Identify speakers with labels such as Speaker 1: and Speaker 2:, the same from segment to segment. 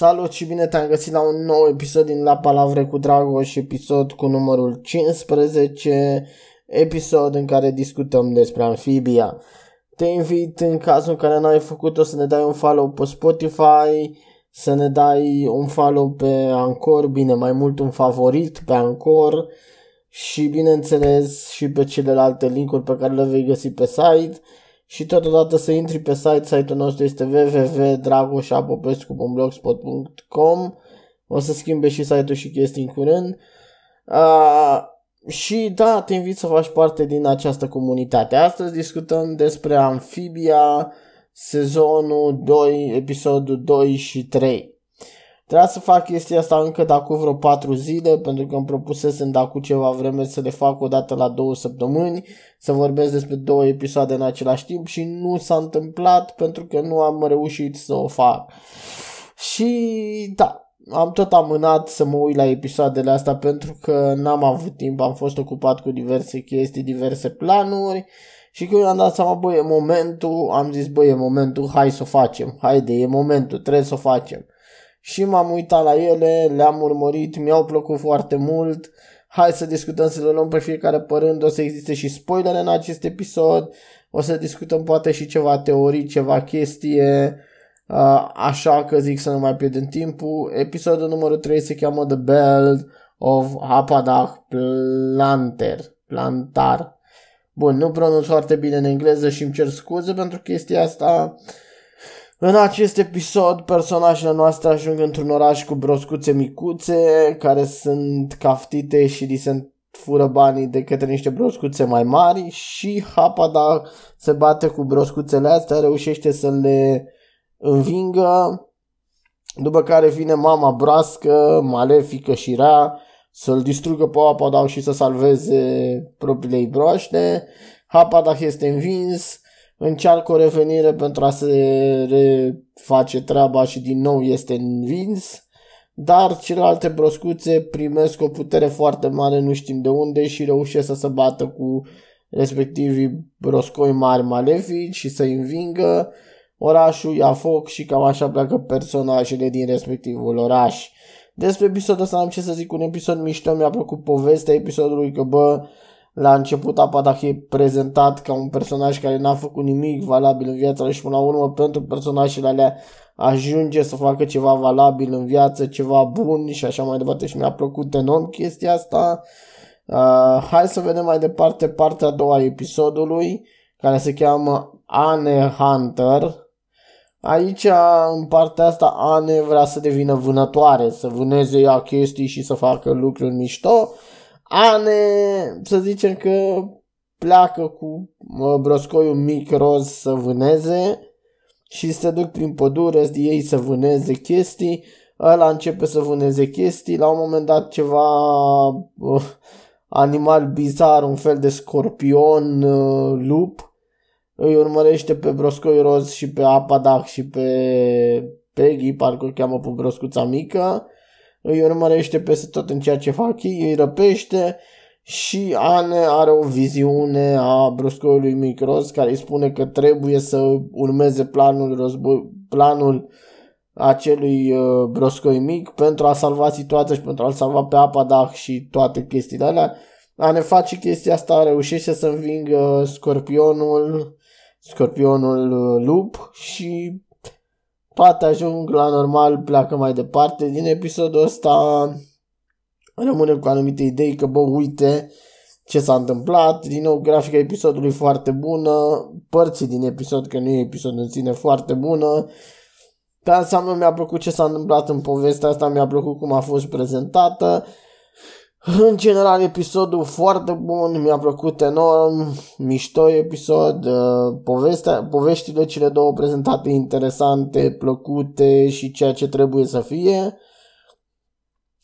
Speaker 1: Salut și bine te-am găsit la un nou episod din La Palavre cu Dragoș, episod cu numărul 15, episod în care discutăm despre amfibia. Te invit în cazul în care n-ai făcut-o să ne dai un follow pe Spotify, să ne dai un follow pe Anchor, bine, mai mult un favorit pe Anchor și bineînțeles și pe celelalte linkuri pe care le vei găsi pe site și totodată să intri pe site, site-ul nostru este www.dragoșapopescu.blogspot.com O să schimbe și site-ul și chestii în curând. Uh, și da, te invit să faci parte din această comunitate. Astăzi discutăm despre Amfibia, sezonul 2, episodul 2 și 3. Trebuia să fac chestia asta încă de acum vreo 4 zile, pentru că îmi propusesem de acum ceva vreme să le fac o dată la două săptămâni, să vorbesc despre două episoade în același timp și nu s-a întâmplat pentru că nu am reușit să o fac. Și da, am tot amânat să mă uit la episoadele astea pentru că n-am avut timp, am fost ocupat cu diverse chestii, diverse planuri și când am dat seama, băi, e momentul, am zis, băi, e momentul, hai să o facem, haide, e momentul, trebuie să o facem și m-am uitat la ele, le-am urmărit, mi-au plăcut foarte mult. Hai să discutăm să le luăm pe fiecare părând, o să existe și spoilere în acest episod, o să discutăm poate și ceva teorii, ceva chestie, așa că zic să nu mai pierdem timpul. Episodul numărul 3 se cheamă The Belt of Hapadah Planter. Plantar. Bun, nu pronunț foarte bine în engleză și îmi cer scuze pentru chestia asta. În acest episod, personajele noastre ajung într-un oraș cu broscuțe micuțe, care sunt caftite și li se fură banii de către niște broscuțe mai mari și Hapada se bate cu broscuțele astea, reușește să le învingă, după care vine mama broască, malefică și rea, să-l distrugă pe Hapada și să salveze propriile ei broaște. Hapada este învins, încearcă o revenire pentru a se reface treaba și din nou este învins, dar celelalte broscuțe primesc o putere foarte mare, nu știm de unde, și reușesc să se bată cu respectivii broscoi mari malefici și să-i învingă. Orașul ia foc și cam așa pleacă personajele din respectivul oraș. Despre episodul ăsta am ce să zic, un episod mișto, mi-a plăcut povestea episodului că bă, la început Apadac e prezentat ca un personaj care n-a făcut nimic valabil în viața lui și până la urmă pentru personajele alea ajunge să facă ceva valabil în viață, ceva bun și așa mai departe și mi-a plăcut enorm chestia asta. Uh, hai să vedem mai departe partea a doua a episodului care se cheamă Anne Hunter. Aici, în partea asta, Anne vrea să devină vânătoare, să vâneze ea chestii și să facă lucruri mișto Ane, să zicem că pleacă cu broscoiul mic roz să vâneze și se duc prin pădure de ei să vâneze chestii. Ăla începe să vâneze chestii, la un moment dat ceva uh, animal bizar, un fel de scorpion, uh, lup, îi urmărește pe broscoi roz și pe Apadac și pe Peggy, parcă o cheamă pe broscuța mică îi urmărește peste tot în ceea ce fac ei, îi răpește și Anne are o viziune a broscoiului Micros care îi spune că trebuie să urmeze planul, război, planul acelui uh, broscoi mic pentru a salva situația și pentru a-l salva pe Apadah și toate chestiile alea. Anne face chestia asta, reușește să învingă scorpionul, scorpionul uh, lup și toate ajung la normal, pleacă mai departe. Din episodul ăsta rămâne cu anumite idei că, bă, uite ce s-a întâmplat. Din nou, grafica episodului foarte bună, părții din episod, că nu e episod în sine, foarte bună. Pe ansamblu mi-a plăcut ce s-a întâmplat în povestea asta, mi-a plăcut cum a fost prezentată. În general, episodul foarte bun, mi-a plăcut enorm, mișto episod, uh, povestea, poveștile cele două prezentate interesante, plăcute și ceea ce trebuie să fie.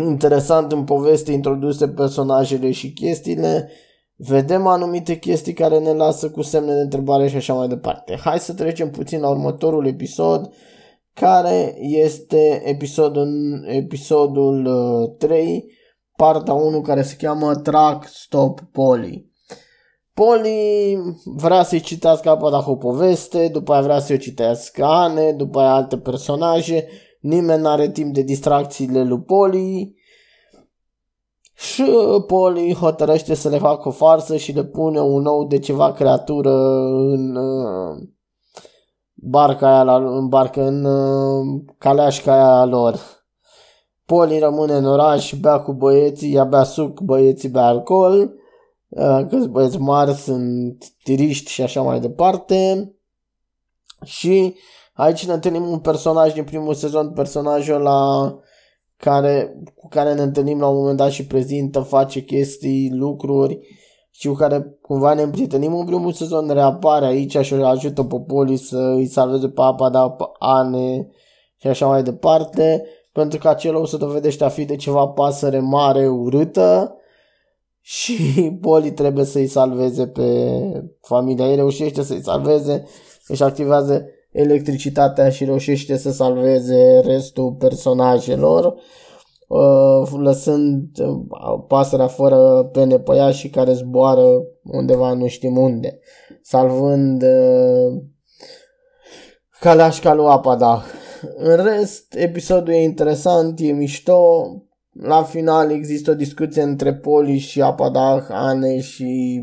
Speaker 1: Interesant în poveste introduse personajele și chestiile, vedem anumite chestii care ne lasă cu semne de întrebare și așa mai departe. Hai să trecem puțin la următorul episod, care este episodul, episodul 3, partea 1 care se cheamă Track Stop Polly. Polly vrea să-i citească apa dacă o poveste, după aia vrea să-i citească Ane, după aia alte personaje nimeni nu are timp de distracțiile lui Poli și Poli hotărăște să le facă o farsă și le pune un nou de ceva creatură în uh, barca aia, la, în barcă, în uh, caleașca aia lor. Poli rămâne în oraș, bea cu băieții, ea bea suc, băieții bea alcool, uh, că băieți mari sunt tiriști și așa mai departe. Și aici ne întâlnim un personaj din primul sezon, personajul la care, cu care ne întâlnim la un moment dat și prezintă, face chestii, lucruri și cu care cumva ne împrietenim în primul sezon, reapare aici și ajută pe Poli să îi salveze pe apa, da, pe Ane și așa mai departe, pentru că acela o să dovedește a fi de ceva pasăre mare, urâtă și Poli trebuie să-i salveze pe familia. Ei, reușește să-i salveze, își activează electricitatea și reușește să salveze restul personajelor, uh, lăsând uh, pasărea fără pene pe ea și care zboară undeva nu știm unde, salvând uh, Kalașca lui Apadah. În rest, episodul e interesant, e mișto, la final există o discuție între Poli și Apadah, Ane și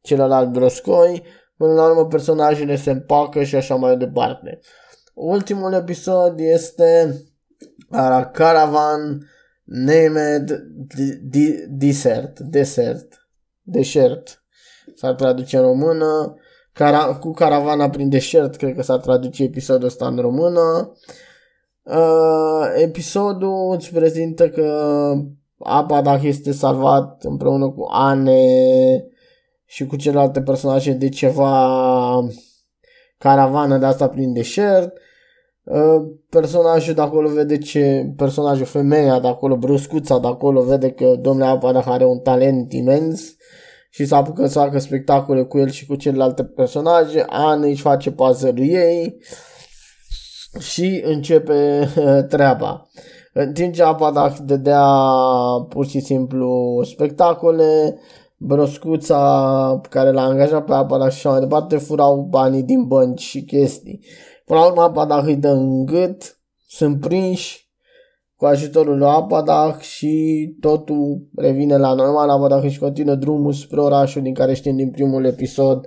Speaker 1: celălalt Broscoi Până la urmă personajele se împacă și așa mai departe. Ultimul episod este uh, Caravan Named Desert. Desert. Desert. S-ar traduce în română. Cara- cu caravana prin deșert, cred că s-ar traduce episodul ăsta în română. Uh, episodul îți prezintă că apa dacă este salvat împreună cu Ane și cu celelalte personaje de ceva caravană de asta prin deșert. Uh, personajul de acolo vede ce, personajul femeia de acolo, bruscuța de acolo, vede că domnule Apa are un talent imens și s-a apucat să facă spectacole cu el și cu celelalte personaje. Ana își face pază lui ei și începe uh, treaba. În timp ce Apa dădea pur și simplu spectacole, broscuța care l-a angajat pe apa și așa mai departe, furau banii din bănci și chestii. Până la urmă apa dacă îi dă în gât, sunt prinși cu ajutorul lui Apadah și totul revine la normal. Apadah își continuă drumul spre orașul din care știm din primul episod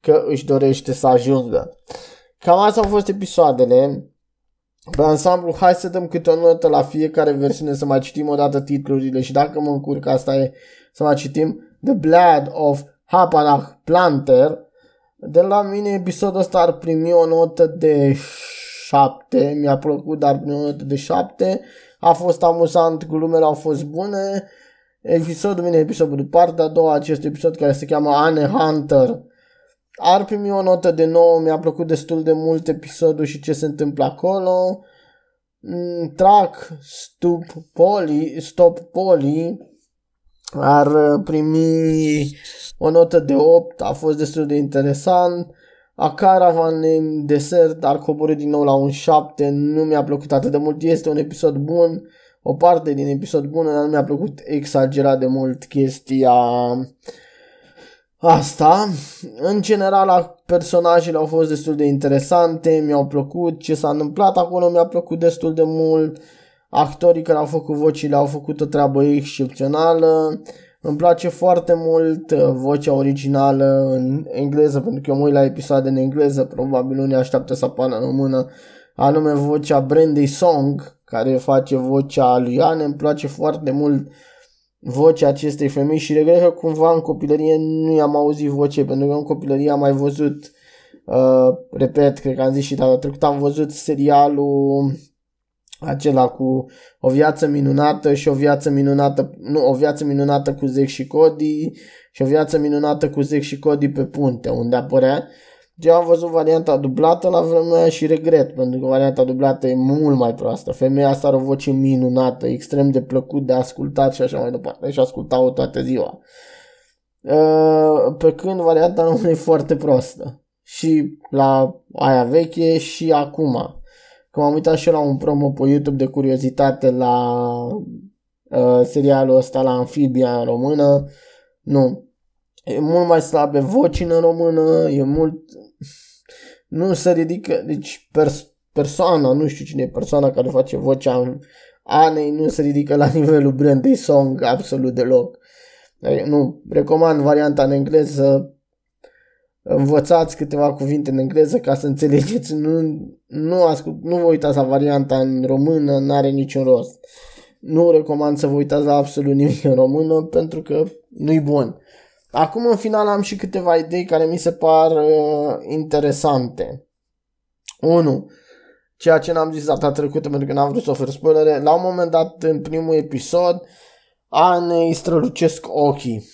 Speaker 1: că își dorește să ajungă. Cam astea au fost episoadele. Pe ansamblu, hai să dăm câte o notă la fiecare versiune, să mai citim o dată titlurile și dacă mă încurc, asta e să mai citim. The Blood of Hapanach Planter. De la mine episodul ăsta ar primi o notă de 7. Mi-a plăcut, dar primi o notă de 7. A fost amuzant, glumele au fost bune. Episodul vine episodul de partea a doua, acest episod care se cheamă Anne Hunter. Ar primi o notă de 9, mi-a plăcut destul de mult episodul și ce se întâmplă acolo. Mm, track Stop Poli, Stop Poli ar uh, primi o notă de 8, a fost destul de interesant. A Caravan în desert ar coborâ din nou la un 7, nu mi-a plăcut atât de mult, este un episod bun, o parte din episod bun, dar nu mi-a plăcut exagerat de mult chestia asta. În general, personajele au fost destul de interesante, mi-au plăcut, ce s-a întâmplat acolo mi-a plăcut destul de mult. Uh, Actorii care au făcut vocile au făcut o treabă excepțională. Îmi place foarte mult uh, vocea originală în engleză, pentru că eu mă uit la episoade în engleză, probabil nu ne așteaptă să apară în română, anume vocea Brandy Song, care face vocea lui Anne. Îmi place foarte mult vocea acestei femei și regret că cumva în copilărie nu i-am auzit voce, pentru că în copilărie am mai văzut, uh, repet, cred că am zis și data trecută, am văzut serialul acela cu o viață minunată și o viață minunată, nu, o viață minunată cu Zec și Cody și o viață minunată cu Zec și Cody pe punte, unde apărea. Eu am văzut varianta dublată la vremea și regret, pentru că varianta dublată e mult mai proastă. Femeia asta are o voce minunată, extrem de plăcut de ascultat și așa mai departe. Și ascultau toată ziua. Uh, pe când varianta nu e foarte proastă. Și la aia veche și acum că m-am uitat și eu la un promo pe YouTube de curiozitate la uh, serialul ăsta, la Amphibia în română. Nu. E mult mai slabe voci în română, e mult... Nu se ridică, deci pers- persoana, nu știu cine e persoana care face vocea Anei, nu se ridică la nivelul Brandei Song absolut deloc. Nu, recomand varianta în engleză, învățați câteva cuvinte în engleză ca să înțelegeți, nu, nu, ascult, nu vă uitați la varianta în română, nu are niciun rost. Nu recomand să vă uitați la absolut nimic în română pentru că nu-i bun. Acum în final am și câteva idei care mi se par uh, interesante. 1. Ceea ce n-am zis data trecută pentru că n-am vrut să ofer spoilere. La un moment dat în primul episod Ane îi strălucesc ochii.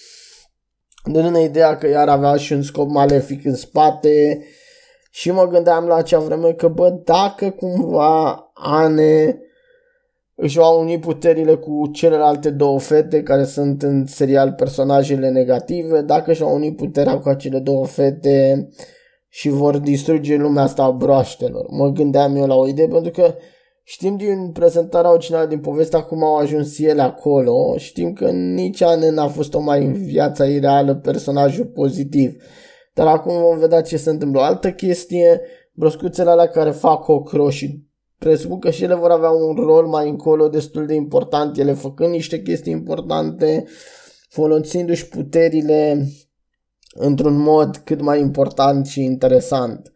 Speaker 1: Dându-ne ideea că iar avea și un scop malefic în spate și mă gândeam la acea vreme că bă, dacă cumva Ane își va uni puterile cu celelalte două fete care sunt în serial personajele negative, dacă își va uni puterea cu acele două fete și vor distruge lumea asta a broaștelor. Mă gândeam eu la o idee pentru că știm din prezentarea originală din povestea cum au ajuns ele acolo, știm că nici Anne n-a fost o mai în viața ei reală personajul pozitiv. Dar acum vom vedea ce se întâmplă. O altă chestie, broscuțele alea care fac ocro și presupun că și ele vor avea un rol mai încolo destul de important, ele făcând niște chestii importante, folosindu-și puterile într-un mod cât mai important și interesant.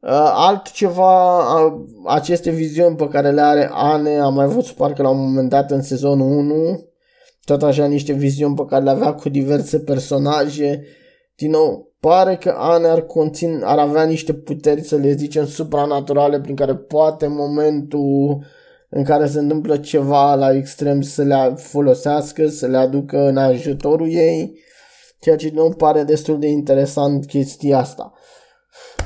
Speaker 1: Uh, altceva, uh, aceste viziuni pe care le are Ane, am mai văzut parcă la un moment dat în sezonul 1, tot așa niște viziuni pe care le avea cu diverse personaje. Din nou, pare că Ane ar, conțin, ar avea niște puteri, să le zicem, supranaturale, prin care poate în momentul în care se întâmplă ceva la extrem să le folosească, să le aducă în ajutorul ei, ceea ce nu pare destul de interesant chestia asta.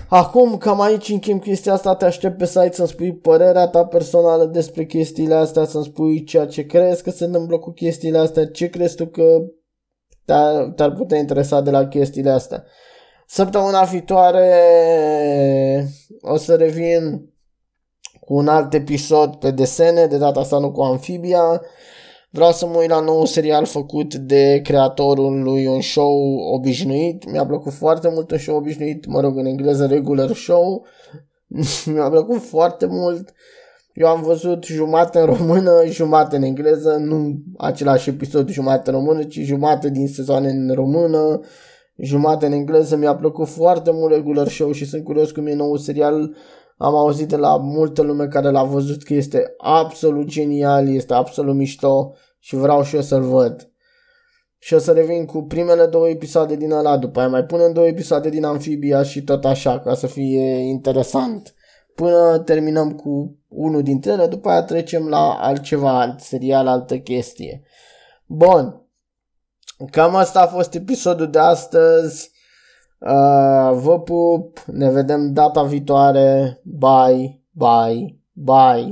Speaker 1: Acum, cam aici încheiem chestia asta, te aștept pe site să-mi spui părerea ta personală despre chestiile astea, să-mi spui ceea ce crezi că se întâmplă cu chestiile astea, ce crezi tu că te-ar, te putea interesa de la chestiile astea. Săptămâna viitoare o să revin cu un alt episod pe desene, de data asta nu cu amfibia. Vreau să mă uit la nou serial făcut de creatorul lui un show obișnuit. Mi-a plăcut foarte mult un show obișnuit, mă rog, în engleză regular show. Mi-a plăcut foarte mult. Eu am văzut jumate în română, jumate în engleză, nu același episod jumate în română, ci jumate din sezoane în română, jumate în engleză. Mi-a plăcut foarte mult regular show și sunt curios cum e nou serial. Am auzit de la multă lume care l-a văzut că este absolut genial, este absolut mișto și vreau și eu să-l văd. Și o să revin cu primele două episoade din ăla, după aia mai punem două episoade din Amfibia și tot așa, ca să fie interesant. Până terminăm cu unul dintre ele, după aia trecem la altceva, alt serial, altă chestie. Bun. Cam asta a fost episodul de astăzi. Uh, vă pup, ne vedem data viitoare. Bye, bye, bye.